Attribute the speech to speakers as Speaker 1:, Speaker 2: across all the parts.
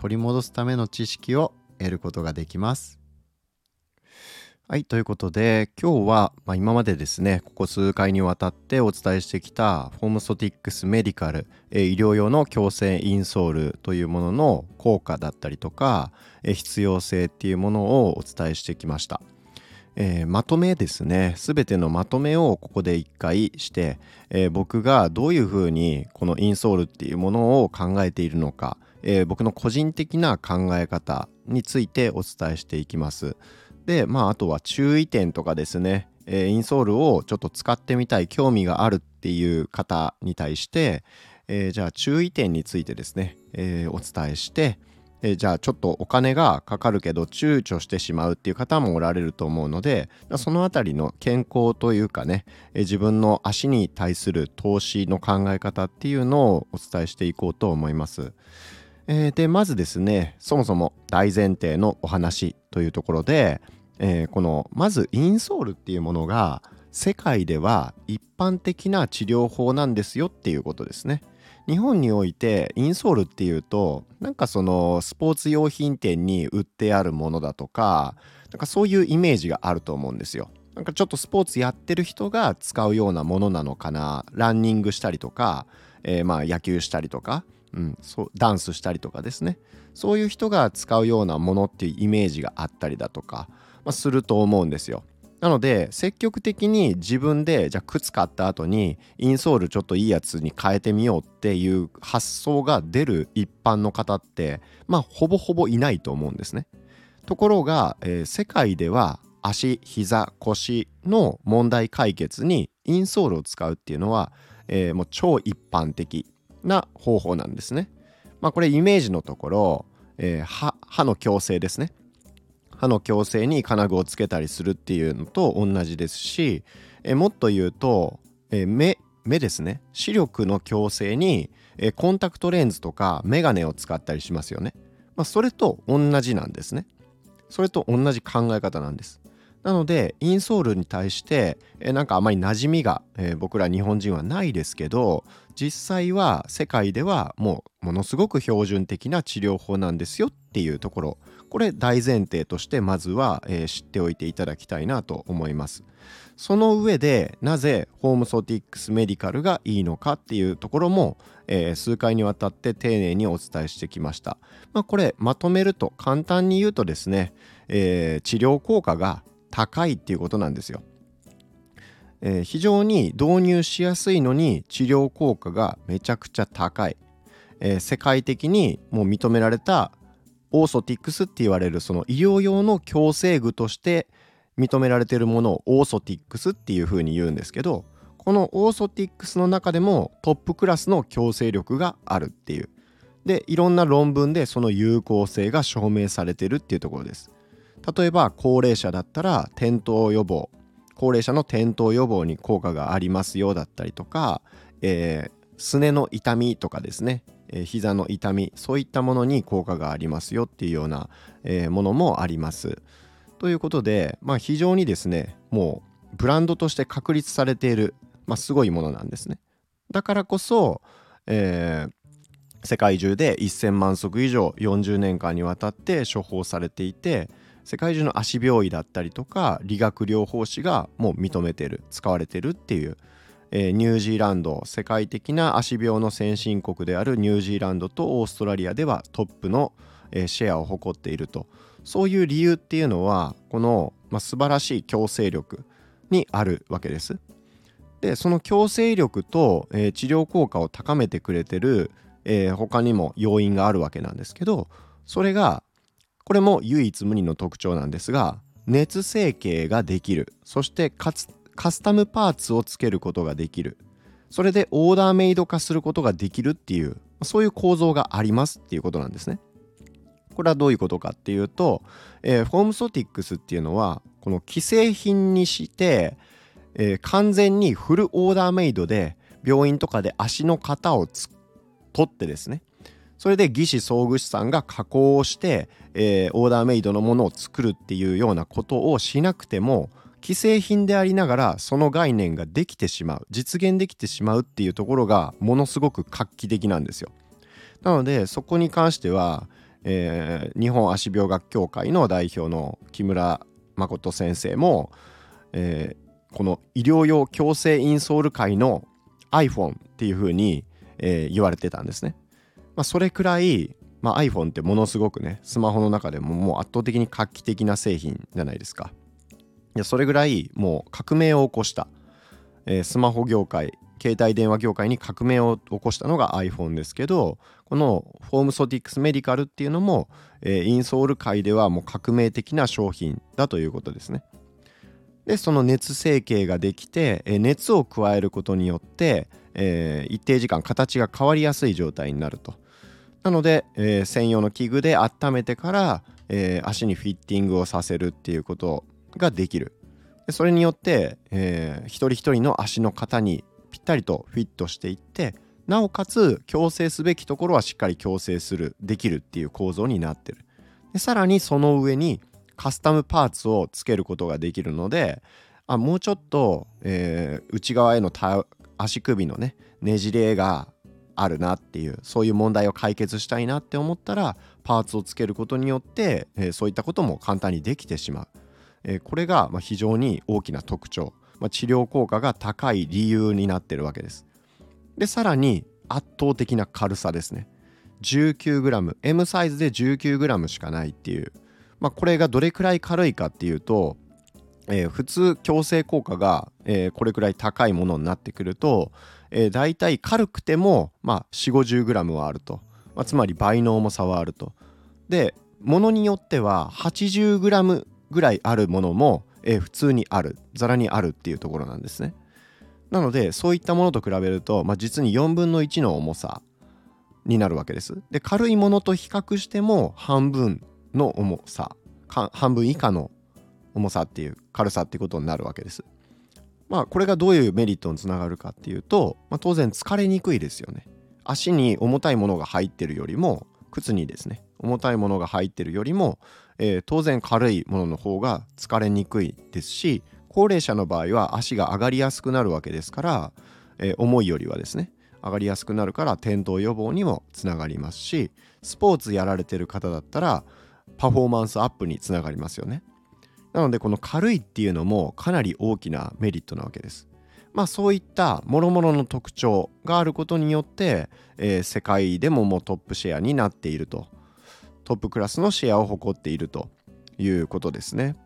Speaker 1: 取り戻すための知識を得ることができますはい、ということで今日は、まあ、今までですねここ数回にわたってお伝えしてきたフォームソティックスメディカル、え、医療用の強制インソールというものの効果だったりとか、え、必要性っていうものをお伝えしてきました。えー、まとめですね全てのまとめをここで一回して、えー、僕がどういうふうにこのインソールっていうものを考えているのか、えー、僕の個人的な考え方についてお伝えしていきます。で、まあ、あとは注意点とかですね、えー、インソールをちょっと使ってみたい、興味があるっていう方に対して、えー、じゃあ注意点についてですね、えー、お伝えして、えじゃあちょっとお金がかかるけど躊躇してしまうっていう方もおられると思うのでそのあたりの健康というかね、え自分の足に対する投資の考え方っていうのをお伝えしていこうと思います。えー、でまずですねそもそも大前提のお話というところで、えー、このまずインソールっていうものが世界では一般的な治療法なんですよっていうことですね。日本においてインソールっていうとなんかそのスポーツ用品店に売ってあるものだとかなんかそういうイメージがあると思うんですよ。なんかちょっとスポーツやってる人が使うようなものなのかなランニングしたりとか、えー、まあ野球したりとかうん、そうダンスしたりとかですねそういう人が使うようなものっていうイメージがあったりだとか、まあ、すると思うんですよ。なので積極的に自分でじゃあ靴買った後にインソールちょっといいやつに変えてみようっていう発想が出る一般の方ってまあほぼほぼいないと思うんですね。ところが、えー、世界では足膝腰の問題解決にインソールを使うっていうのは、えー、もう超一般的な方法なんですね。まあ、これイメージのところ、えー、歯歯の矯正ですね。歯の矯正に金具をつけたりするっていうのと同じですし、えー、もっと言うと、えー、目目ですね視力の矯正に、えー、コンタクトレンズとかメガネを使ったりしますよね。まあ、それと同じなんですね。それと同じ考え方なんです。なのでインソールに対して、えなんかあまり馴染みが、え、僕ら日本人はないですけど実際は世界ではもうものすごく標準的な治療法なんですよっていうところ。これ大前提としてまずは、えー、知っておいていただきたいなと思います。その上でなぜホームソティックスメディカルがいいのかっていうところも、えー、数回にわたって丁寧にお伝えしてきました、まあ、これまとめると簡単に言うとですね、えー、治療効果が高いっていうことなんですよ。えー、非常に導入しやすいのに治療効果がめちゃくちゃ高い、えー、世界的にもう認められたオーソティックスって言われるその医療用の矯正具として認められているものをオーソティックスっていうふうに言うんですけどこのオーソティックスの中でもトップクラスの矯正力があるっていう。でいろんな論文でその有効性が証明されてるっていうところです。例えば高齢者だったら転倒予防。高齢者の転倒予防に効果がありますよだったりとか、えー、すねの痛みとかですね、えー、膝の痛みそういったものに効果がありますよっていうような、えー、ものもあります。ということで、まあ、非常にですねもうブランドとして確立されている、まあ、すごいものなんですね。だからこそ、えー、世界中で1000万足以上40年間にわたって処方されていて世界中の足病医だったりとか理学療法士がもう認めてる使われてるっていう、えー、ニュージーランド世界的な足病の先進国であるニュージーランドとオーストラリアではトップの、えー、シェアを誇っているとそういう理由っていうのはこの、まあ、素晴らしい矯正力にあるわけです。でその矯正力と、えー、治療効果を高めてくれてる、えー、他にも要因があるわけなんですけどそれがこれも唯一無二の特徴なんですが熱成形ができる。そしてカスタムパーツをつけることができる。それでオーダーメイド化することができるっていうそういう構造がありますっていうことなんですね。これはどういうことかっていうと、えー、フォームソティックスっていうのはこの既製品にして、えー、完全にフルオーダーメイドで病院とかで足の型を取ってですねそれで技師装具士さんが加工をして、えー、オーダーメイドのものを作るっていうようなことをしなくても既製品でありながらその概念ができてしまう実現できてしまうっていうところがものすごく画期的なんですよ。なのでそこに関しては、えー、日本足病学協会の代表の木村誠先生も、えー、この医療用強制インソール界の iPhone っていうふうに、えー、言われてたんですね。まあ、それくらい、まあ、iPhone ってものすごくねスマホの中でももう圧倒的に画期的な製品じゃないですか。いやそれぐらいもう革命を起こした、えー、スマホ業界携帯電話業界に革命を起こしたのが iPhone ですけどこのフォームソティックスメディカルっていうのも、えー、インソール界ではもう革命的な商品だということですね。でその熱成形ができて、えー、熱を加えることによって、えー、一定時間形が変わりやすい状態になると。なので、えー、専用の器具で温めてから、えー、足にフィッティングをさせるっていうことができる。でそれによって、えー、一人一人の足の型にぴったりとフィットしていってなおかつ矯正すべきところはしっかり矯正するできるっていう構造になってる。でさらにその上にカスタムパーツをつけることができるのであもうちょっと、えー、内側への足首のねねじれがあるなっていうそういう問題を解決したいなって思ったらパーツをつけることによって、えー、そういったことも簡単にできてしまうえー、これがま非常に大きな特徴、まあ、治療効果が高い理由になってるわけです。でさらに圧倒的な軽さですね。19g M サイズで 19g しかないっていう、まあ、これがどれくらい軽いかっていうと、えー、普通矯正効果が、えー、これくらい高いものになってくると、えー、大体軽くても、まあ、4 5 0 g はあると、まあ、つまり倍の重さはあると。でものによっては 80g ぐらいあるものも、えー、普通にある。ざらにあるっていうところなんですね。なのでそういったものと比べると、まあ、実に4分の1の重さになるわけです。で軽いものと比較しても半分の重さ半分以下の重さっていう軽さっていうことになるわけです。まあこれがどういうメリットにつながるかっていうと、まあ、当然疲れにくいですよね。足に重たいものが入ってるよりも靴にですね重たいものが入ってるよりも、えー、当然軽いものの方が疲れにくいですし高齢者の場合は足が上がりやすくなるわけですから、えー、重いよりはですね上がりやすくなるから転倒予防にもつながりますしスポーツやられてる方だったらパフォーマンスアップにつながりますよね。なのでこの軽いっていうのもかなり大きなメリットなわけですまあそういった諸々の特徴があることによって、えー、世界でももうトップシェアになっているとトップクラスのシェアを誇っているということですね。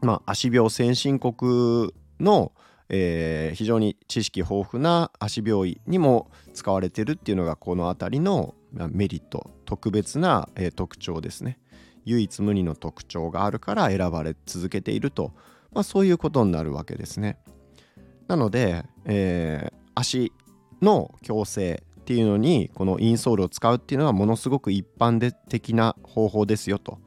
Speaker 1: まあ、足病先進国の、えー、非常に知識豊富な足病医にも使われてるっていうのがこの辺りのメリット特別な、えー、特徴ですね。唯一無二の特徴があるから選ばれ続けていると、まあ、そういうことになるわけですね。なので、えー、足の矯正っていうのにこのインソールを使うっていうのはものすごく一般的な方法ですよと。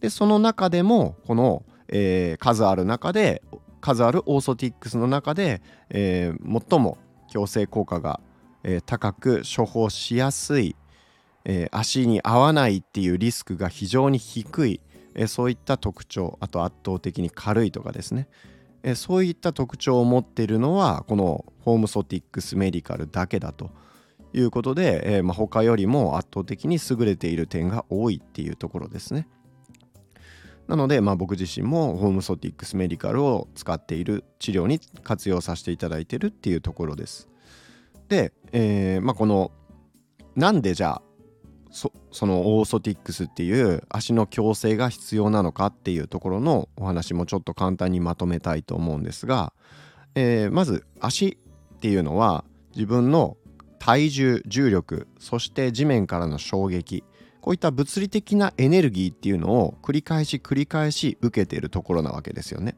Speaker 1: でその中でもこの、えー、数ある中で数あるオーソティックスの中で、えー、最も矯正効果が、えー、高く処方しやすい、え足に合わないっていうリスクが非常に低い、えそういった特徴あと圧倒的に軽いとかですね、えそういった特徴を持っているのはこのホームソティックスメディカルだけだと。いうことで、えー、まあ、他よりも圧倒的に優れている点が多いっていうところですね。なので、まあ、僕自身もホームソティックスメディカルを使っている治療に活用させていただいてるっていうところです。で、えー、まあ、このなんでじゃあそのオーソティックスっていう足の矯正が必要なのかっていうところのお話もちょっと簡単にまとめたいと思うんですが、えー、まず足っていうのは自分の体重重力そして地面からの衝撃こういった物理的なエネルギーっていうのを繰り返し繰り返し受けているところなわけですよね。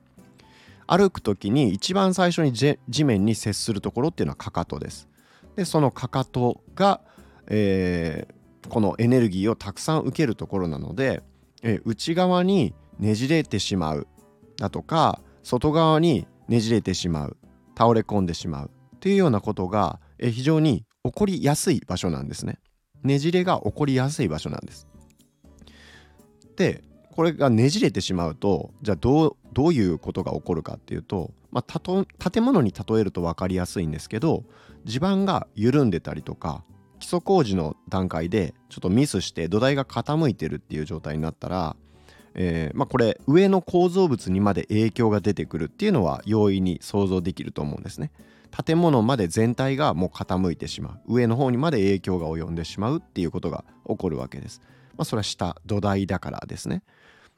Speaker 1: 歩く時に一番最初に地面に接するところっていうのはかかとです。でそのかかとが、えー、このエネルギーをたくさん受けるところなので、え内側にねじれてしまうだとか外側にねじれてしまう倒れ込んでしまうっていうようなことが、え非常に起こりやすい場所なんですね。ねじれが起こりやすい場所なんです。でこれがねじれてしまうとじゃあどうどういうことが起こるかっていうと、まあ、建物に例えると分かりやすいんですけど地盤が緩んでたりとか基礎工事の段階でちょっとミスして土台が傾いてるっていう状態になったら、えー、まあ、これ上の構造物にまで影響が出てくるっていうのは容易に想像できると思うんですね。建物まで全体がもう傾いてしまう上の方にまで影響が及んでしまうっていうことが起こるわけです。まあ、それは下土台だからですね。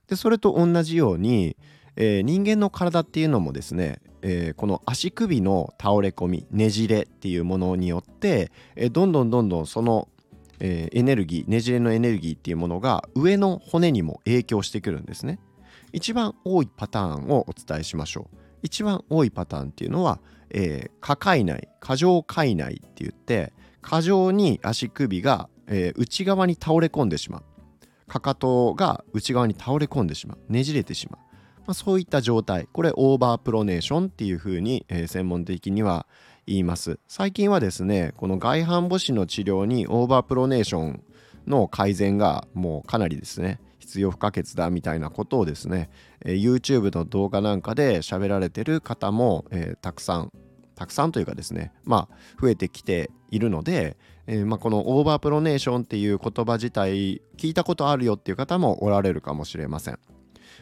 Speaker 1: でそれと同じように、えー、人間の体っていうのもですね、えー、この足首の倒れ込みねじれっていうものによって、えー、どんどんどんどんその、えエネルギーねじれのエネルギーっていうものが上の骨にも影響してくるんですね。一番多いパターンをお伝えしましょう。一番多いパターンっていうのは、えー、過回内過剰回内って言って過剰に足首が、えー、内側に倒れ込んでしまうかかとが内側に倒れ込んでしまうねじれてしまう、まあ、そういった状態これオーバープロネーションっていうふうに、えー、専門的には言います最近はですねこの外反母趾の治療にオーバープロネーションの改善がもうかなりですね必要不可欠だみたいなことをですね、えー、YouTube の動画なんかで喋られてる方も、えー、たくさんたくさんというかですねまあ増えてきているので、えー、まあ、このオーバープロネーションっていう言葉自体聞いたことあるよっていう方もおられるかもしれません。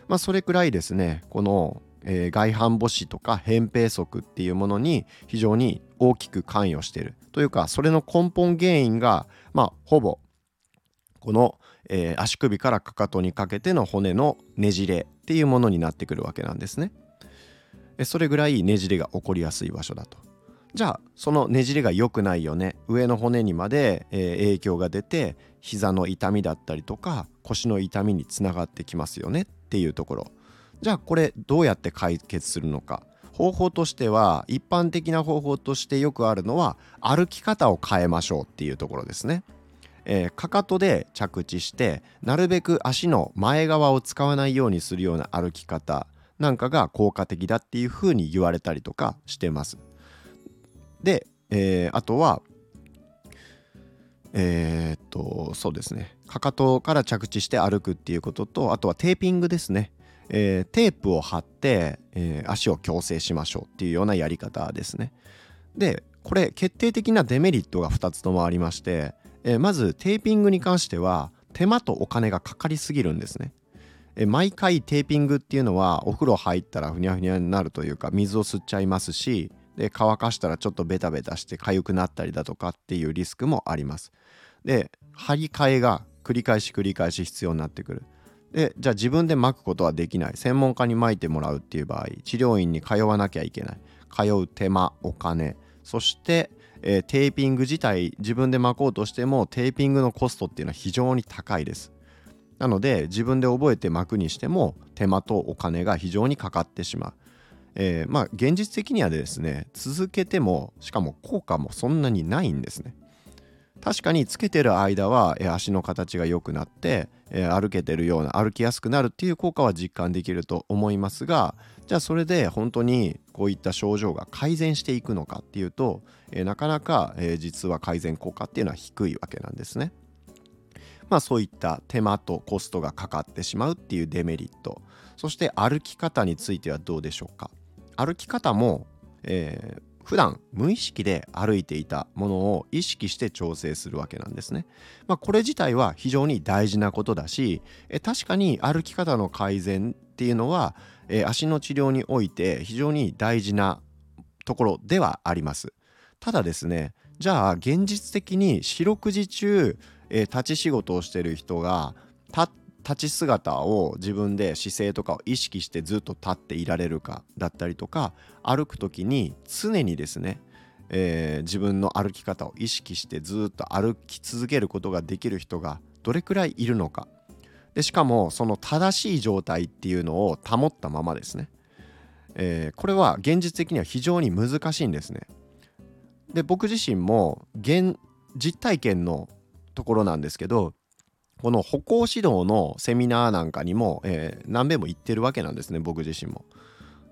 Speaker 1: まあ、それくらいですねこの、えー、外反母趾とか扁平足っていうものに非常に大きく関与しているというかそれの根本原因がまあほぼこの、えー、足首からかかとにかけての骨のねじれっていうものになってくるわけなんですね。それぐらいねじれが起こりやすい場所だと。じゃあそのねじれが良くないよね上の骨にまで、えー、影響が出て膝の痛みだったりとか腰の痛みにつながってきますよねっっていうところじゃあこれどうやって解決するのか方法としては一般的な方法としてよくあるのは歩き方を変えましょうっていうところですね。えー、かかとで着地してなるべく足の前側を使わないようにするような歩き方なんかが効果的だっていうふうに言われたりとかしてます。で、えー、あとはえー、っとそうですね。かかとから着地して歩くっていうこととあとはテーピングですね、えー、テープを貼って、えー、足を矯正しましょうっていうようなやり方ですね。でこれ決定的なデメリットが2つともありまして、えまずテーピングに関しては手間とお金がかかりすぎるんですね。毎回テーピングっていうのはお風呂入ったらふにゃふにゃになるというか水を吸っちゃいますしで乾かしたらちょっとベタベタして痒くなったりだとかっていうリスクもあります。で張り替えが繰り返し繰り返し必要になってくる。でじゃあ自分で巻くことはできない。専門家に巻いてもらうっていう場合治療院に通わなきゃいけない。通う手間お金。そして、えー、テーピング自体自分で巻こうとしてもテーピングのコストっていうのは非常に高いです。なので自分で覚えて巻くにしても手間とお金が非常にかかってしまう。えー、まあ現実的にはですね続けてもしかも効果もそんなにないんですね。確かにつけてる間は、足の形が良くなって、歩けてるような歩きやすくなるっていう効果は実感できると思いますがじゃあそれで本当にこういった症状が改善していくのかっていうと、なかなか、実は改善効果っていうのは低いわけなんですね。まあそういった手間とコストがかかってしまうっていうデメリットそして歩き方についてはどうでしょうか歩き方も、えー、普段無意識で歩いていたものを意識して調整するわけなんですね。まあ、これ自体は非常に大事なことだし、確かに歩き方の改善っていうのは、足の治療において非常に大事なところではあります。ただですねじゃあ現実的に四六時中、立ち仕事をしてる人が立っ立ち姿を自分で姿勢とかを意識してずっと立っていられるかだったりとか歩く時に常にですね、えー、自分の歩き方を意識してずっと歩き続けることができる人がどれくらいいるのか。でしかもその正しい状態っていうのを保ったままですね、えー、これは現実的には非常に難しいんですね。で僕自身も現実体験のところなんですけどこの歩行指導のセミナーなんかにも、えー、何べも行ってるわけなんですね僕自身も。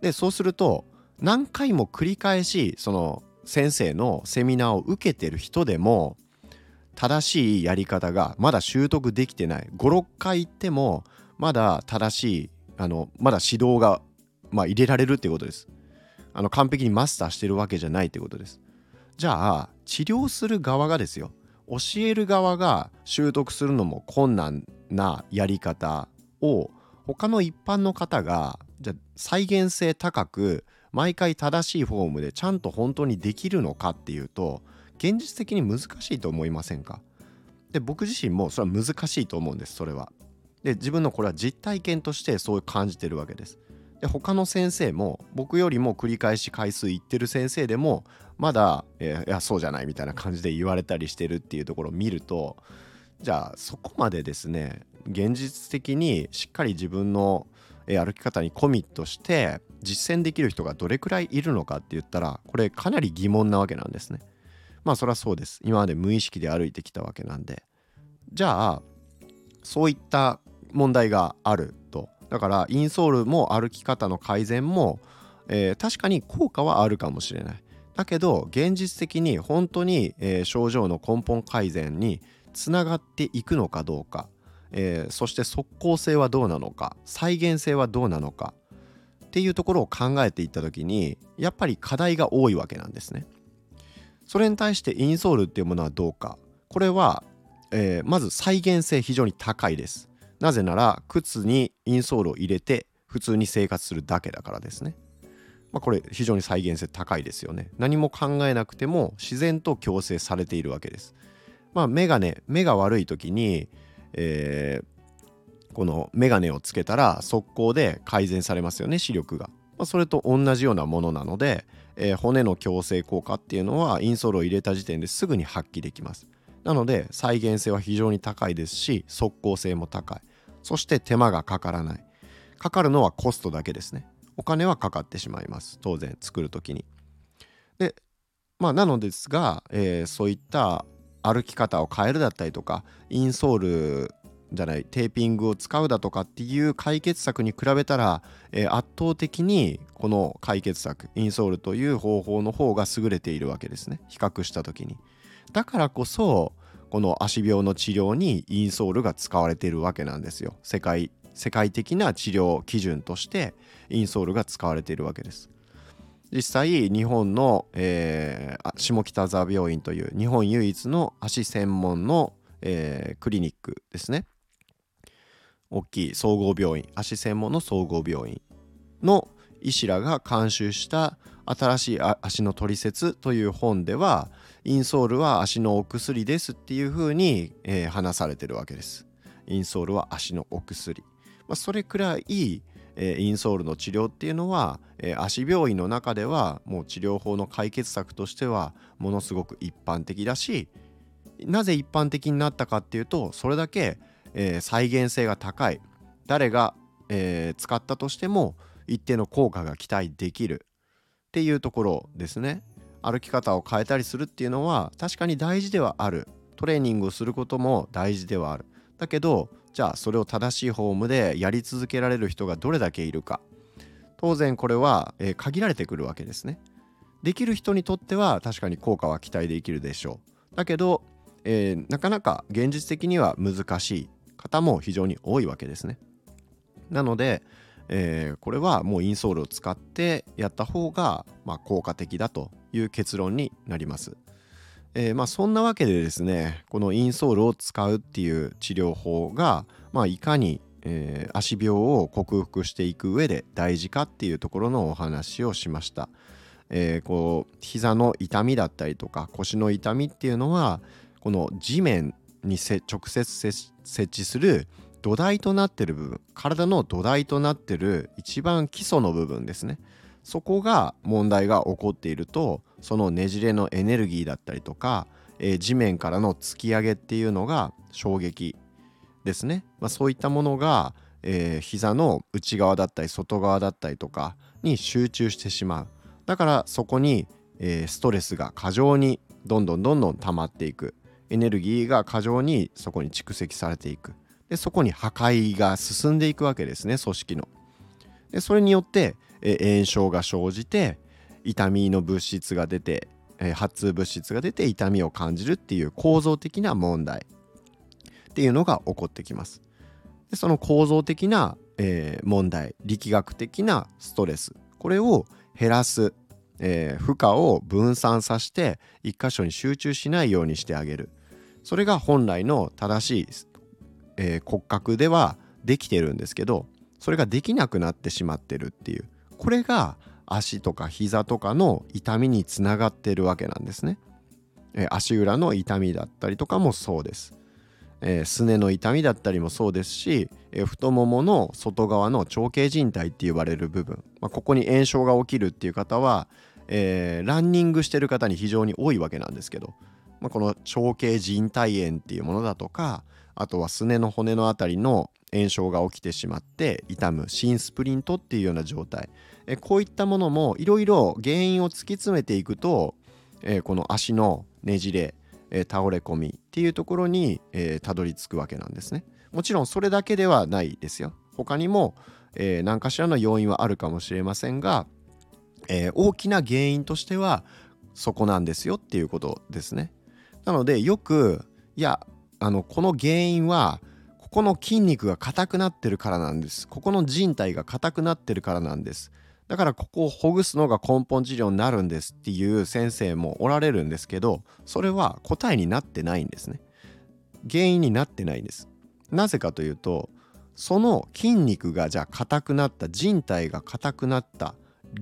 Speaker 1: でそうすると何回も繰り返しその先生のセミナーを受けてる人でも正しいやり方がまだ習得できてない56回行ってもまだ正しいあのまだ指導が、まあ、入れられるっていうことです。あの完璧にマスターしてるわけじゃないってことです。じゃあ治療する側がですよ教える側が習得するのも困難なやり方を他の一般の方がじゃ再現性高く毎回正しいフォームでちゃんと本当にできるのかっていうと現実的に難しいと思いませんか？で僕自身もそれは難しいと思うんですそれは。で自分のこれは実体験としてそう感じてるわけです。で他の先生も僕よりも繰り返し回数言ってる先生でもまだ、え、いやそうじゃないみたいな感じで言われたりしてるっていうところを見るとじゃあそこまでですね現実的にしっかり自分の、歩き方にコミットして実践できる人がどれくらいいるのかって言ったらこれかなり疑問なわけなんですね。まあそりゃそうです。今まで無意識で歩いてきたわけなんで。じゃあそういった問題があると。だからインソールも歩き方の改善も、えー、確かに効果はあるかもしれない。だけど現実的に本当に、えー、症状の根本改善につながっていくのかどうか、えー、そして即効性はどうなのか再現性はどうなのかっていうところを考えていった時にやっぱり課題が多いわけなんですね。それに対してインソールっていうものはどうかこれは、えー、まず再現性非常に高いです。なぜなら靴にインソールを入れて普通に生活するだけだからですね。まあ、これ非常に再現性高いですよね。何も考えなくても自然と矯正されているわけです。まあ、メガネ目が悪い時に、えー、このメガネをつけたら速攻で改善されますよね視力が。まあ、それと同じようなものなので、えー、骨の矯正効果っていうのはインソールを入れた時点ですぐに発揮できます。なので再現性は非常に高いですし速効性も高い。そして手間がかからない。かかるのはコストだけですね。お金はかかってしまいます。当然作る時に。でまあなのですが、えー、そういった歩き方を変えるだったりとかインソールじゃないテーピングを使うだとかっていう解決策に比べたら、えー、圧倒的にこの解決策インソールという方法の方が優れているわけですね。比較した時に。だからこそこの足病の治療にインソールが使われているわけなんですよ。世界世界的な治療基準としてインソールが使われているわけです。実際日本の、えー、下北沢病院という日本唯一の足専門の、えー、クリニックですね。大きい総合病院足専門の総合病院の医師らが監修した新しい足のトリセツという本ではインソールは足のお薬ですっていうふうに、えー、話されてるわけです。インソールは足のお薬、まあ、それくらい、え、インソールの治療っていうのは、え、足病院の中ではもう治療法の解決策としてはものすごく一般的だしなぜ一般的になったかっていうとそれだけ、え、再現性が高い。誰が、え、使ったとしても一定の効果が期待できる。っていうところですね。歩き方を変えたりするっていうのは確かに大事ではある。トレーニングをすることも大事ではある。だけどじゃあそれを正しいフォームでやり続けられる人がどれだけいるか。当然これは、え、限られてくるわけですね。できる人にとっては確かに効果は期待できるでしょう。だけど、えー、なかなか現実的には難しい方も非常に多いわけですね。なので、えー、これはもうインソールを使ってやった方が、まあ、効果的だという結論になります。えー、まあ、そんなわけでですねこのインソールを使うっていう治療法が、まあ、いかに、えー、足病を克服していく上で大事かっていうところのお話をしました。えー、こう膝の痛みだったりとか腰の痛みっていうのはこの地面に直接設置する土台となってる部分体の土台となってる一番基礎の部分ですねそこが問題が起こっているとそのねじれのエネルギーだったりとか、えー、地面からの突き上げっていうのが衝撃ですね、まあ、そういったものが、えー、膝の内側だったり外側だったりとかに集中してしまう。だからそこに、えー、ストレスが過剰にどんどんどんどん溜まっていく、エネルギーが過剰にそこに蓄積されていく。でそこに破壊が進んでいくわけですね組織の。でそれによってえ炎症が生じて痛みの物質が出て、え発痛物質が出て痛みを感じるっていう構造的な問題。っていうのが起こってきます。でその構造的な、えー、問題。力学的なストレス。これを減らす、えー、負荷を分散させて一箇所に集中しないようにしてあげる。それが本来の正しい、えー、骨格ではできてるんですけどそれができなくなってしまってるっていう。これが足とか膝とかの痛みにつながってるわけなんですね、足裏の痛みだったりとかもそうです。えー、すねの痛みだったりもそうですし、えー、太ももの外側の長径靭帯って言われる部分、まあ、ここに炎症が起きるっていう方は、えー、ランニングしてる方に非常に多いわけなんですけど、まあ、この長径靭帯炎っていうものだとかあとはすねの骨の辺りの炎症が起きてしまって痛む心スプリントっていうような状態、えこういったものもいろいろ原因を突き詰めていくと、えこの足のねじれえ、倒れ込みっていうところに、え、たどり着くわけなんですね。もちろんそれだけではないですよ。他にも、え、何かしらの要因はあるかもしれませんが、え、大きな原因としてはそこなんですよっていうことですね。なのでよくいやあのこの原因はここの筋肉が硬くなってるからなんです。ここの人体が硬くなってるからなんです。だからここをほぐすのが根本治療になるんですっていう先生もおられるんですけどそれは答えになってないんですね。原因になってないんです。なぜかというとその筋肉がじゃあ硬くなった人体が硬くなった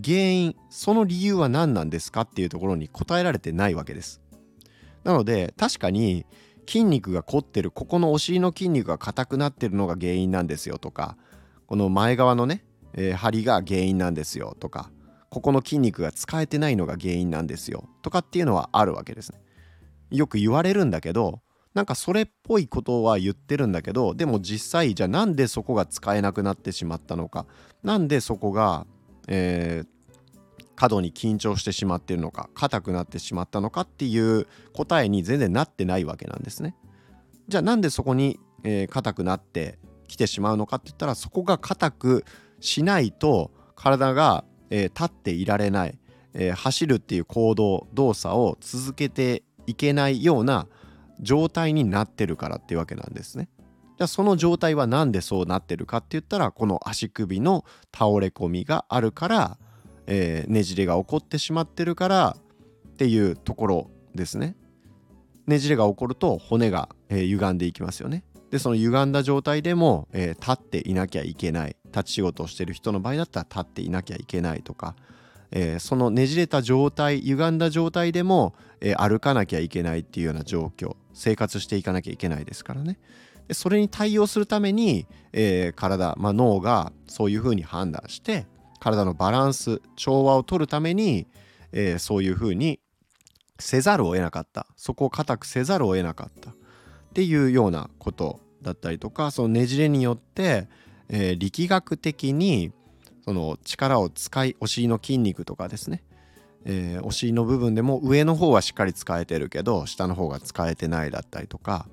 Speaker 1: 原因その理由は何なんですかっていうところに答えられてないわけです。なので確かに筋肉が凝ってるここのお尻の筋肉が硬くなってるのが原因なんですよとかこの前側のねえー、張りが原因なんですよとかここの筋肉が使えてないのが原因なんですよとかっていうのはあるわけですね。よく言われるんだけどなんかそれっぽいことは言ってるんだけどでも実際じゃあなんでそこが使えなくなってしまったのかなんでそこが、えー、過度に緊張してしまってるのか硬くなってしまったのかっていう答えに全然なってないわけなんですね。じゃあなんでそこに、えー、硬くなってきてしまうのかって言ったらそこが硬くしないと体が、えー、立っていられない、えー、走るっていう行動動作を続けていけないような状態になってるからっていうわけなんですね。じゃあその状態は何でそうなってるかって言ったらこの足首の倒れ込みがあるから、えー、ねじれが起こってしまってるからっていうところですね。ねじれが起こると骨が、えー、歪んでいきますよね。でその歪んだ状態でも、えー、立っていなきゃいけない立ち仕事をしてる人の場合だったら立っていなきゃいけないとか、えー、そのねじれた状態歪んだ状態でも、えー、歩かなきゃいけないっていうような状況生活していかなきゃいけないですからね。でそれに対応するために、えー、体、まあ、脳がそういうふうに判断して体のバランス調和を取るために、えそういうふうにせざるを得なかった。そこを固くせざるを得なかった。っていうようなことだったりとかそのねじれによって、えー、力学的にその力を使いお尻の筋肉とかですね、えー、お尻の部分でも上の方はしっかり使えてるけど下の方が使えてないだったりとか、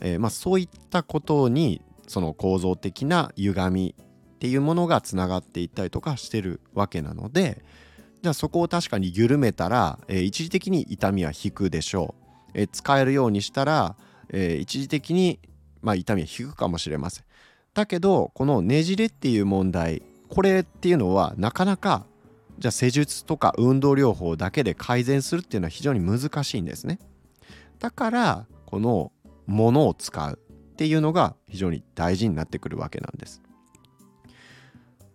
Speaker 1: えー、まあ、そういったことにその構造的な歪みっていうものがつながっていったりとかしてるわけなのでじゃあそこを確かに緩めたら、え一時的に痛みは引くでしょう、え使えるようにしたらえ、一時的に、まあ、痛みは引くかもしれません。だけどこのねじれっていう問題これっていうのはなかなかじゃあ施術とか運動療法だけで改善するっていうのは非常に難しいんですね。だからこのものを使うっていうのが非常に大事になってくるわけなんです。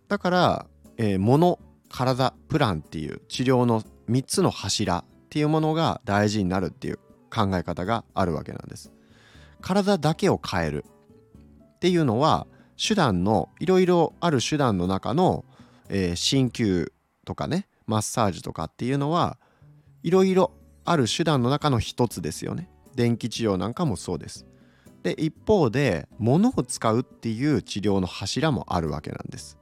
Speaker 1: だから、えー、物体プランっていう治療の3つの柱っていうものが大事になるっていう考え方があるわけなんです。体だけを変えるっていうのは手段のいろいろある手段の中の、えー、鍼灸とかねマッサージとかっていうのはいろいろある手段の中の一つですよね。電気治療なんかもそうです。で一方で物を使うっていう治療の柱もあるわけなんです。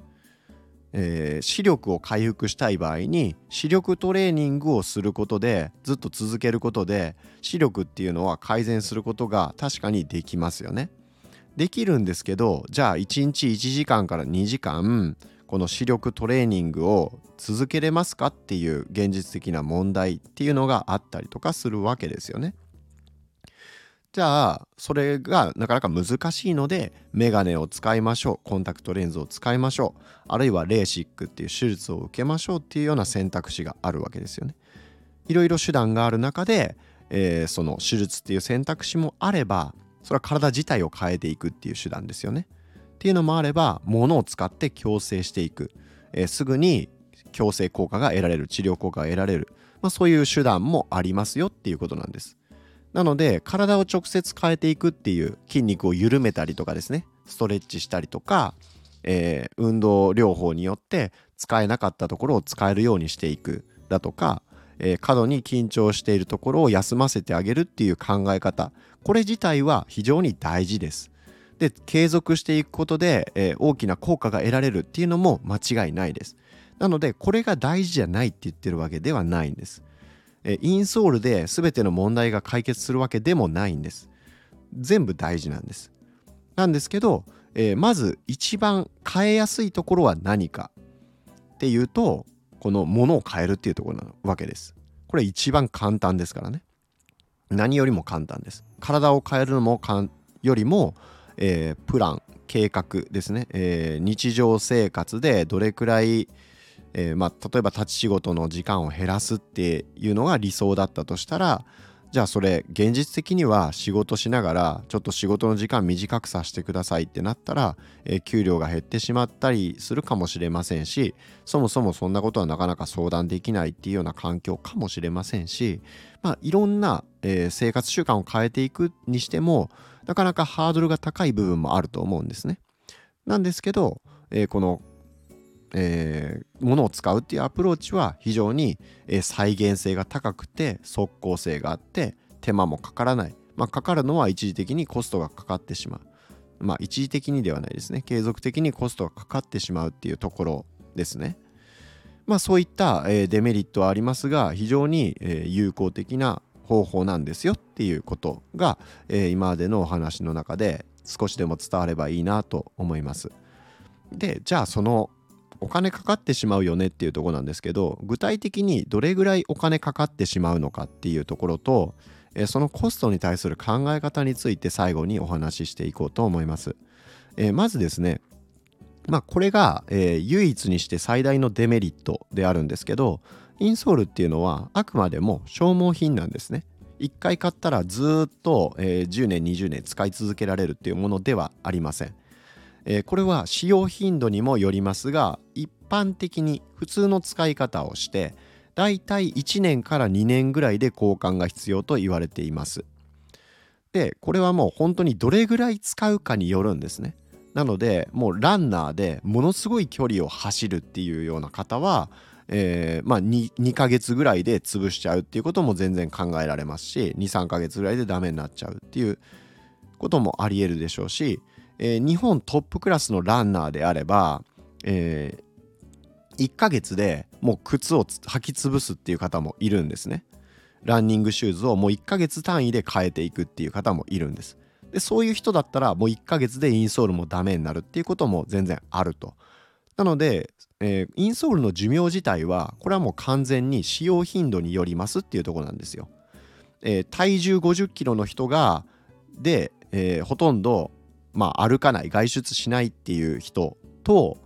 Speaker 1: えー、視力を回復したい場合に視力トレーニングをすることでずっと続けることで視力っていうのは改善することが確かにできますよね。できるんですけどじゃあ1日1時間から2時間この視力トレーニングを続けれますかっていう現実的な問題っていうのがあったりとかするわけですよね。じゃあそれがなかなか難しいのでメガネを使いましょうコンタクトレンズを使いましょうあるいはレーシックっていう手術を受けましょうっていうような選択肢があるわけですよね。いろいろ手段がある中で、えー、その手術っていう選択肢もあればそれは体自体を変えていくっていう手段ですよね。っていうのもあれば物を使って矯正していく、えー、すぐに矯正効果が得られる治療効果が得られる、まあ、そういう手段もありますよっていうことなんです。なので体を直接変えていくっていう筋肉を緩めたりとかですねストレッチしたりとか、えー、運動療法によって使えなかったところを使えるようにしていくだとか、えー、過度に緊張しているところを休ませてあげるっていう考え方これ自体は非常に大事です。で継続していくことで、えー、大きな効果が得られるっていうのも間違いないです。なのでこれが大事じゃないって言ってるわけではないんです。えインソールで全ての問題が解決するわけでもないんです。全部大事なんです。なんですけど、えー、まず一番変えやすいところは何かっていうとこのものを変えるっていうところなわけです。これ一番簡単ですからね。何よりも簡単です。体を変えるのもかんよりも、えー、プラン計画ですね、えー、日常生活でどれくらいえー、まあ、例えば立ち仕事の時間を減らすっていうのが理想だったとしたらじゃあそれ現実的には仕事しながらちょっと仕事の時間短くさせてくださいってなったら、え、給料が減ってしまったりするかもしれませんしそもそもそんなことはなかなか相談できないっていうような環境かもしれませんし、まあ、いろんな、え、生活習慣を変えていくにしてもなかなかハードルが高い部分もあると思うんですね。なんですけど、えー、このえー、ものを使うっていうアプローチは非常に、えー、再現性が高くて即効性があって手間もかからない、まあ、かかるのは一時的にコストがかかってしまう。まあ一時的にではないですね。継続的にコストがかかってしまうっていうところですね。まあそういった、えー、デメリットはありますが非常に、えー、有効的な方法なんですよっていうことが、えー、今までのお話の中で少しでも伝わればいいなと思います。でじゃあそのお金かかってしまうよねっていうとこなんですけど具体的にどれぐらいお金かかってしまうのかっていうところとそのコストに対する考え方について最後にお話ししていこうと思います。えまずですねまあこれが、え、唯一にして最大のデメリットであるんですけどインソールっていうのはあくまでも消耗品なんですね。1回買ったらずっと、え、10年20年使い続けられるっていうものではありません。えー、これは使用頻度にもよりますが一般的に普通の使い方をしてだいたい1年から2年ぐらいで交換が必要と言われています。でこれはもう本当にどれぐらい使うかによるんですね。なのでもうランナーでものすごい距離を走るっていうような方は、えー、まあ 2, 2ヶ月ぐらいで潰しちゃうっていうことも全然考えられますし23ヶ月ぐらいでダメになっちゃうっていうこともありえるでしょうしえー、日本トップクラスのランナーであれば、えー、1ヶ月でもう靴を履き潰すっていう方もいるんですね。ランニングシューズをもう1ヶ月単位で変えていくっていう方もいるんです。でそういう人だったらもう1ヶ月でインソールもダメになるっていうことも全然あると。なので、えー、インソールの寿命自体はこれはもう完全に使用頻度によりますっていうとこなんですよ。えー、体重50キロの人がで、えー、ほとんどまあ、歩かない外出しないっていう人と、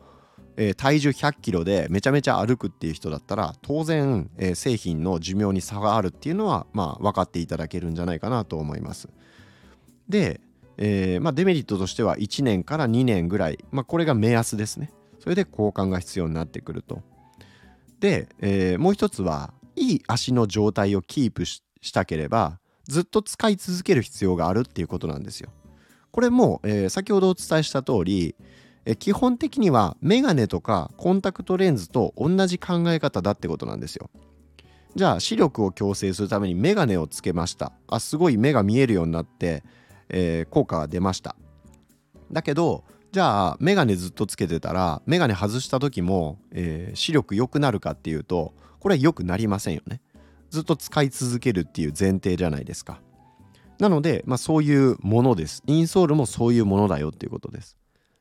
Speaker 1: えー、体重100キロでめちゃめちゃ歩くっていう人だったら当然、えー、製品の寿命に差があるっていうのは、まあ、分かっていただけるんじゃないかなと思います。で、えーまあ、デメリットとしては1年から2年ぐらい、まあ、これが目安ですね。それで交換が必要になってくると。で、え、もう一つはいい足の状態をキープしたければずっと使い続ける必要があるっていうことなんですよ。これも、えー、先ほどお伝えした通り、えー、基本的にはメガネとかコンタクトレンズと同じ考え方だってことなんですよ。じゃあ視力を矯正するためにメガネをつけました。あすごい目が見えるようになって、えー、効果が出ました。だけどじゃあメガネずっとつけてたらメガネ外した時も、えー、視力良くなるかっていうとこれは良くなりませんよねずっと使い続けるっていう前提じゃないですかなので、まあ、そういうものです。インソールもそういうものだよっていうことです。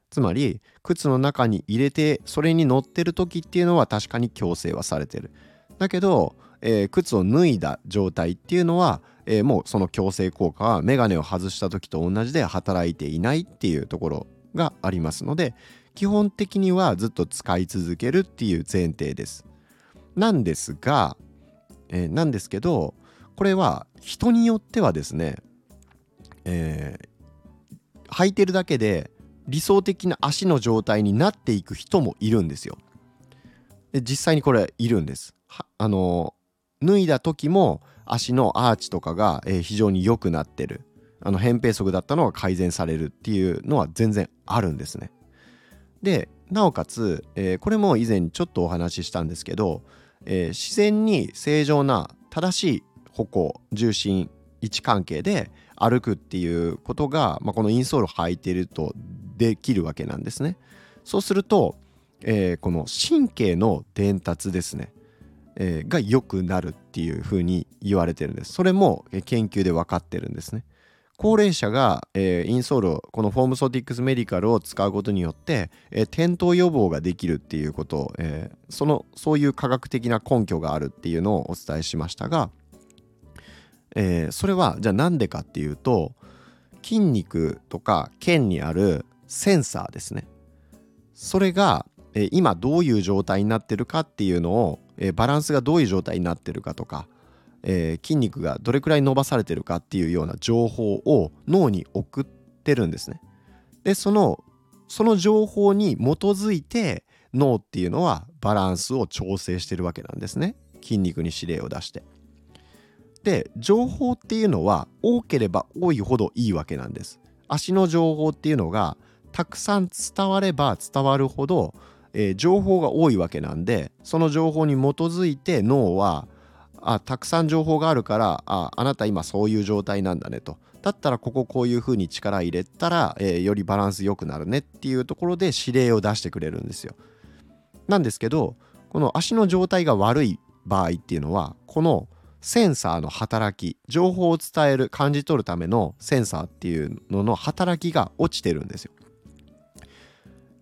Speaker 1: つまり靴の中に入れてそれに乗ってる時っていうのは確かに強制はされてる。だけど、えー、靴を脱いだ状態っていうのは、えー、もうその強制効果はメガネを外した時と同じで働いていないっていうところがありますので基本的にはずっと使い続けるっていう前提です。なんですが、えー、なんですけどこれは人によってはですね、えー、履いてるだけで理想的な足の状態になっていく人もいるんですよ。で実際にこれいるんです。あの脱いだ時も足のアーチとかが、えー、非常に良くなってるあの扁平足だったのが改善されるっていうのは全然あるんですね。でなおかつ、えー、これも以前ちょっとお話ししたんですけど、えー、自然に正常な正しい歩行重心位置関係で歩くっていうことが、まあ、このインソールを履いてるとできるわけなんですね。そうすると、えー、この神経の伝達ですね、えー、が良くなるっていうふうに言われてるんです。それも研究で分かってるんですね。高齢者が、えー、インソールをこのフォームソティックスメディカルを使うことによって、えー、転倒予防ができるっていうことを、えー、そのそういう科学的な根拠があるっていうのをお伝えしましたが、えー、それはじゃあなんでかっていうと筋肉とか腱にあるセンサーですね。それが、えー、今どういう状態になってるかっていうのを、えー、バランスがどういう状態になってるかとか、えー、筋肉がどれくらい伸ばされてるかっていうような情報を脳に送ってるんですね。でそのその情報に基づいて脳っていうのはバランスを調整してるわけなんですね。筋肉に指令を出して。で情報っていうのは多ければ多いほどいいわけなんです。足の情報っていうのがたくさん伝われば伝わるほど、えー、情報が多いわけなんでその情報に基づいて脳はあたくさん情報があるからああなた今そういう状態なんだねと。だったらこここういうふうに力入れたら、えー、よりバランス良くなるねっていうところで指令を出してくれるんですよ。なんですけどこの足の状態が悪い場合っていうのはこのセンサーの働き情報を伝える感じ取るためのセンサーっていうのの働きが落ちてるんですよ。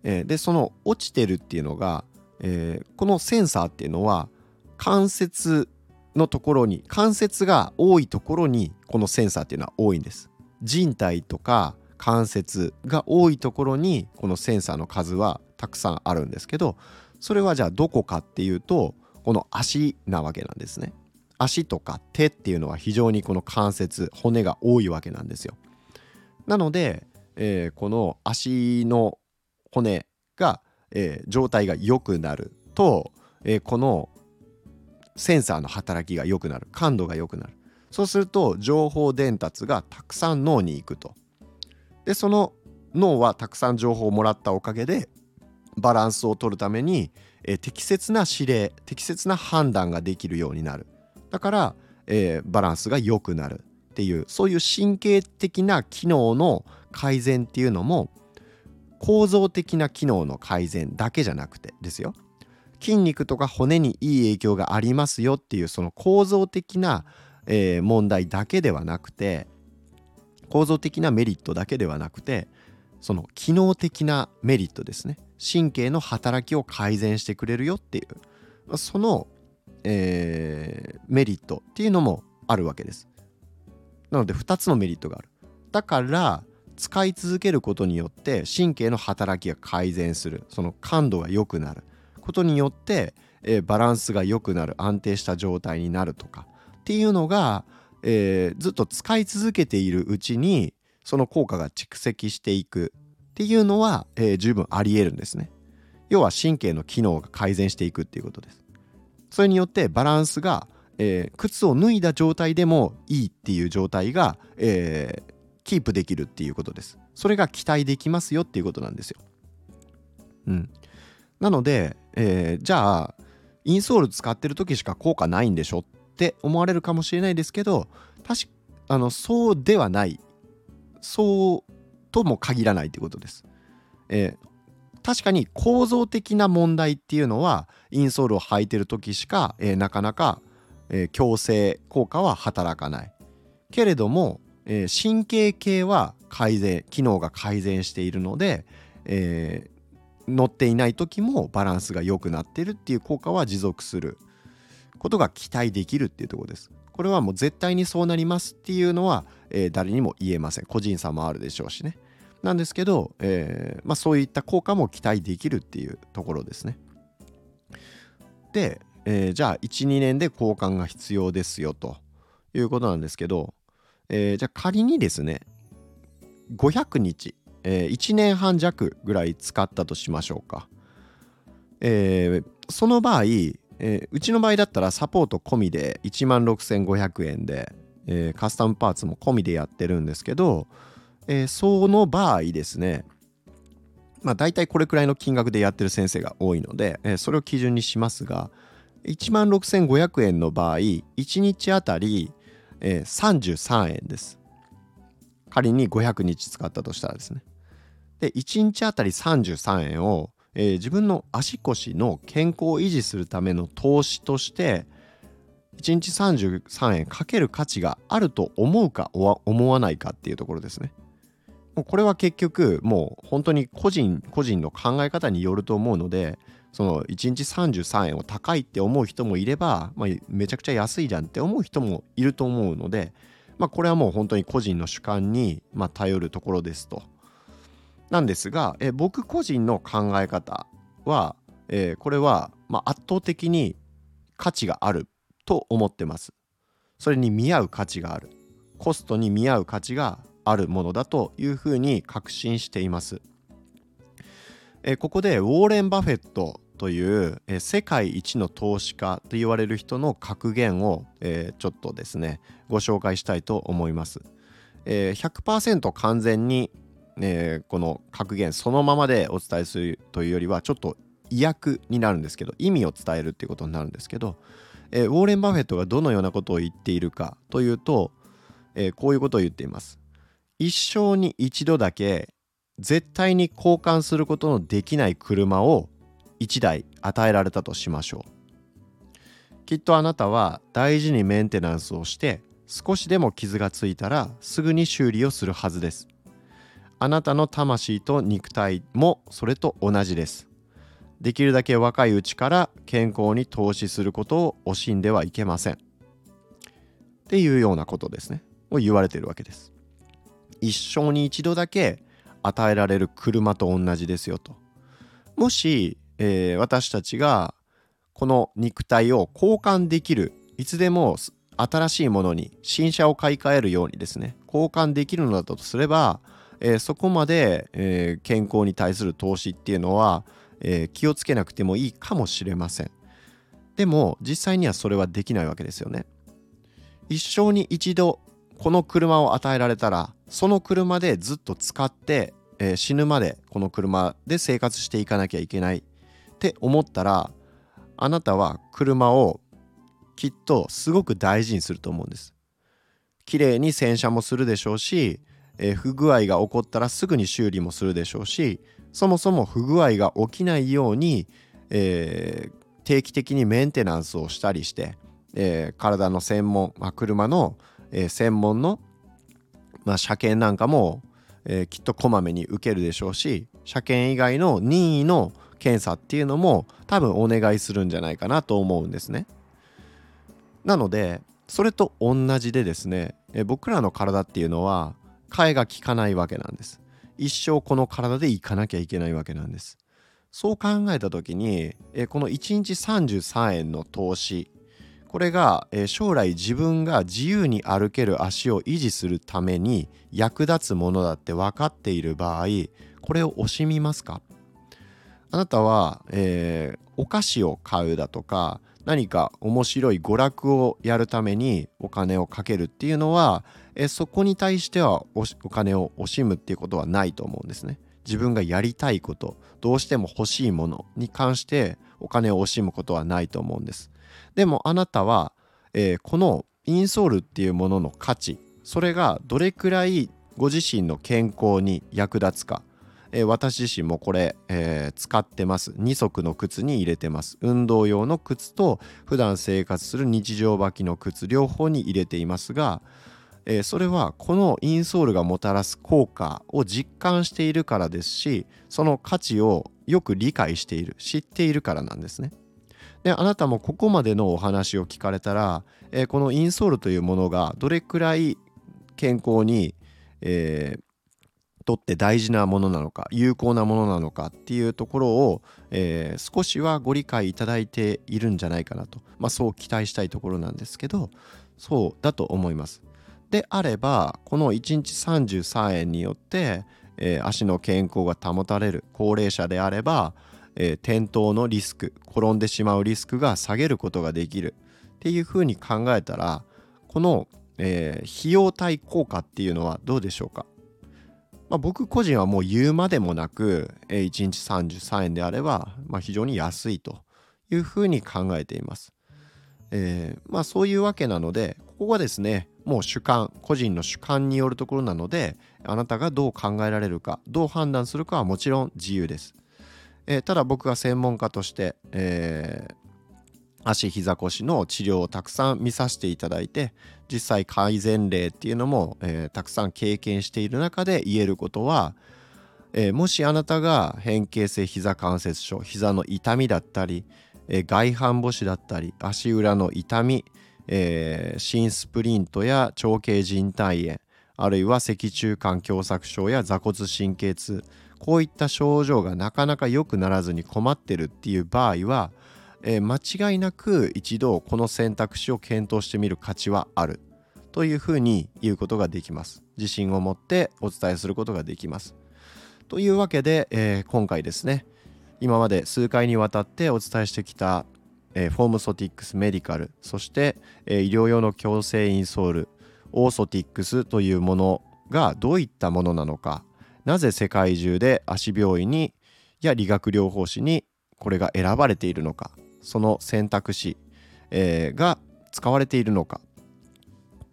Speaker 1: えー、でその落ちてるっていうのが、えー、このセンサーっていうのは関節のところに関節が多いところにこのセンサーっていうのは多いんです。人体とか関節が多いところにこのセンサーの数はたくさんあるんですけどそれはじゃあどこかっていうとこの足なわけなんですね。足とか手っていうのは非常にこの関節骨が多いわけなんですよ。なので、えー、この足の骨が、えー、状態が良くなると、えー、このセンサーの働きが良くなる感度が良くなる。そうすると情報伝達がたくさん脳に行くと。でその脳はたくさん情報をもらったおかげでバランスを取るために、え適切な指令適切な判断ができるようになる。だから、えー、バランスが良くなるっていうそういう神経的な機能の改善っていうのも構造的な機能の改善だけじゃなくてですよ。筋肉とか骨にいい影響がありますよっていうその構造的な、えー、問題だけではなくて構造的なメリットだけではなくてその機能的なメリットですね。神経の働きを改善してくれるよっていう。そのえー、メリットっていうのもあるわけです。なので2つのメリットがある。だから使い続けることによって神経の働きが改善するその感度が良くなることによって、えー、バランスが良くなる安定した状態になるとかっていうのが、えー、ずっと使い続けているうちにその効果が蓄積していくっていうのは、えー、十分ありえるんですね。要は神経の機能が改善していくっていうことです。それによってバランスが、えー、靴を脱いだ状態でもいいっていう状態が、えー、キープできるっていうことです。それが期待できますよっていうことなんですよ。うん。なので、えー、じゃあインソール使ってる時しか効果ないんでしょって思われるかもしれないですけど確あのそうではないそうとも限らないってことです。えー確かに構造的な問題っていうのはインソールを履いてる時しか、えー、なかなか、えー、強制効果は働かない。けれども、えー、神経系は改善機能が改善しているので、え乗っていない時もバランスが良くなってるっていう効果は持続する。ことが期待できるっていうとこです。これはもう絶対にそうなりますっていうのは、え誰にも言えません。個人差もあるでしょうしね。なんですけど、えーまあ、そういった効果も期待できるっていうところですね。で、えー、じゃあ12年で交換が必要ですよということなんですけど、えー、じゃあ仮にですね500日、えー、1年半弱ぐらい使ったとしましょうか。えー、その場合、えー、うちの場合だったらサポート込みで1万6500円で、えー、カスタムパーツも込みでやってるんですけど、えー、その場合ですねまあ大体これくらいの金額でやってる先生が多いので、えー、それを基準にしますが1万6500円の場合1日あたり、えー、33円です仮に500日使ったとしたらですねで1日あたり33円を、えー、自分の足腰の健康を維持するための投資として1日33円かける価値があると思うか思わないかっていうところですね。これは結局もう本当に個人個人の考え方によると思うのでその1日33円を高いって思う人もいれば、まあ、めちゃくちゃ安いじゃんって思う人もいると思うので、まあ、これはもう本当に個人の主観に、まあ、頼るところですと。なんですがえ僕個人の考え方は、えー、これは、まあ、圧倒的に価値があると思ってます。それに見合う価値がある。コストに見合う価値があるものだというふうに確信しています。えここでウォーレン・バフェットというえ世界一の投資家と言われる人の格言を、えちょっとですねご紹介したいと思います。え100%完全に、えこの格言そのままでお伝えするというよりはちょっと意訳になるんですけど意味を伝えるっていうことになるんですけど、えウォーレン・バフェットがどのようなことを言っているかというと、えこういうことを言っています。一生に一度だけ絶対に交換することのできない車を1台与えられたとしましょう。きっとあなたは大事にメンテナンスをして少しでも傷がついたらすぐに修理をするはずです。あなたの魂と肉体もそれと同じです。できるだけ若いうちから健康に投資することを惜しんではいけません。っていうようなことですね。を言われているわけです。一生に一度だけ与えられる車と同じですよと。もし、えー、私たちがこの肉体を交換できるいつでも新しいものに新車を買い替えるようにですね交換できるのだとすれば、えー、そこまで、えー、健康に対する投資っていうのは、えー、気をつけなくてもいいかもしれませんでも実際にはそれはできないわけですよね一生に一度この車を与えられたらその車でずっと使って、えー、死ぬまでこの車で生活していかなきゃいけないって思ったらあなたは車をきっとすごく大事にすると思うんです。綺麗に洗車もするでしょうし、えー、不具合が起こったらすぐに修理もするでしょうしそもそも不具合が起きないように、えー、定期的にメンテナンスをしたりして、えー、体の専門、まあ、車の、えー、専門のまあ、車検なんかも、えー、きっとこまめに受けるでしょうし車検以外の任意の検査っていうのも多分お願いするんじゃないかなと思うんですね。なのでそれと同じでですね、え僕らの体っていうのは替えが利かないわけなんです。一生この体でいかなきゃいけないわけなんです。そう考えた時に、えこの1日33円の投資これが、えー、将来自分が自由に歩ける足を維持するために役立つものだって分かっている場合これを惜しみますか？あなたは、えー、お菓子を買うだとか何か面白い娯楽をやるためにお金をかけるっていうのは、えー、そこに対してはお金を惜しむっていうことはないと思うんですね。自分がやりたいことどうしても欲しいものに関してお金を惜しむことはないと思うんです。でもあなたは、えー、このインソールっていうものの価値それがどれくらいご自身の健康に役立つか、えー、私自身もこれ、えー、使ってます。2足の靴に入れてます。運動用の靴と普段生活する日常履きの靴両方に入れていますが、えー、それはこのインソールがもたらす効果を実感しているからですしその価値をよく理解している知っているからなんですね。であなたもここまでのお話を聞かれたら、えー、このインソールというものがどれくらい健康に、えー、とって大事なものなのか有効なものなのかっていうところを、えー、少しはご理解いただいているんじゃないかなと、まあ、そう期待したいところなんですけどそうだと思います。であればこの1日33円によって、えー、足の健康が保たれる高齢者であれば、えー、転倒のリスク転んでしまうリスクが下げることができるっていうふうに考えたらこの、えー、費用対効果っていうのはどうでしょうか？まあ、僕個人はもう言うまでもなく、えー、1日33円であれば、まあ、非常に安いというふうに考えています。えー、まあそういうわけなのでここはですねもう主観個人の主観によるところなのであなたがどう考えられるかどう判断するかはもちろん自由です。えー、ただ僕が専門家として、えー、足膝腰の治療をたくさん見させていただいて実際改善例っていうのも、えー、たくさん経験している中で言えることは、えー、もしあなたが変形性膝関節症膝の痛みだったり、えー、外反母趾だったり足裏の痛み、えー、新スプリントや長径靭帯炎あるいは脊柱管狭窄症や座骨神経痛こういった症状がなかなか良くならずに困ってるっていう場合はえー、間違いなく一度この選択肢を検討してみる価値はあるというふうに言うことができます。自信を持ってお伝えすることができます。というわけで、えー、今回ですね今まで数回にわたってお伝えしてきた、えー、フォームソティックスメディカルそして、えー、医療用の矯正インソールオーソティックスというものがどういったものなのかなぜ世界中で足病院にや理学療法士にこれが選ばれているのかその選択肢、えー、が使われているのか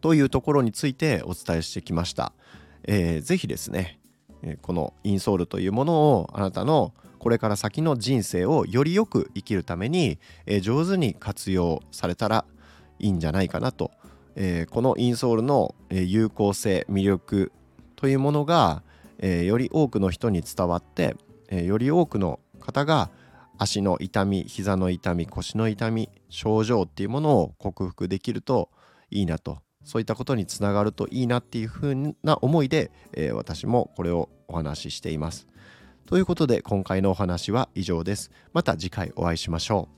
Speaker 1: というところについてお伝えしてきました。えー、ぜひですね、このインソールというものをあなたのこれから先の人生をよりよく生きるために、えー、上手に活用されたらいいんじゃないかなと、えー、このインソールの、え、有効性魅力というものが、えー、より多くの人に伝わって、えー、より多くの方が足の痛み膝の痛み腰の痛み症状っていうものを克服できるといいなとそういったことにつながるといいなっていうふうな思いで、えー、私もこれをお話ししています。ということで今回のお話は以上です。また次回お会いしましょう。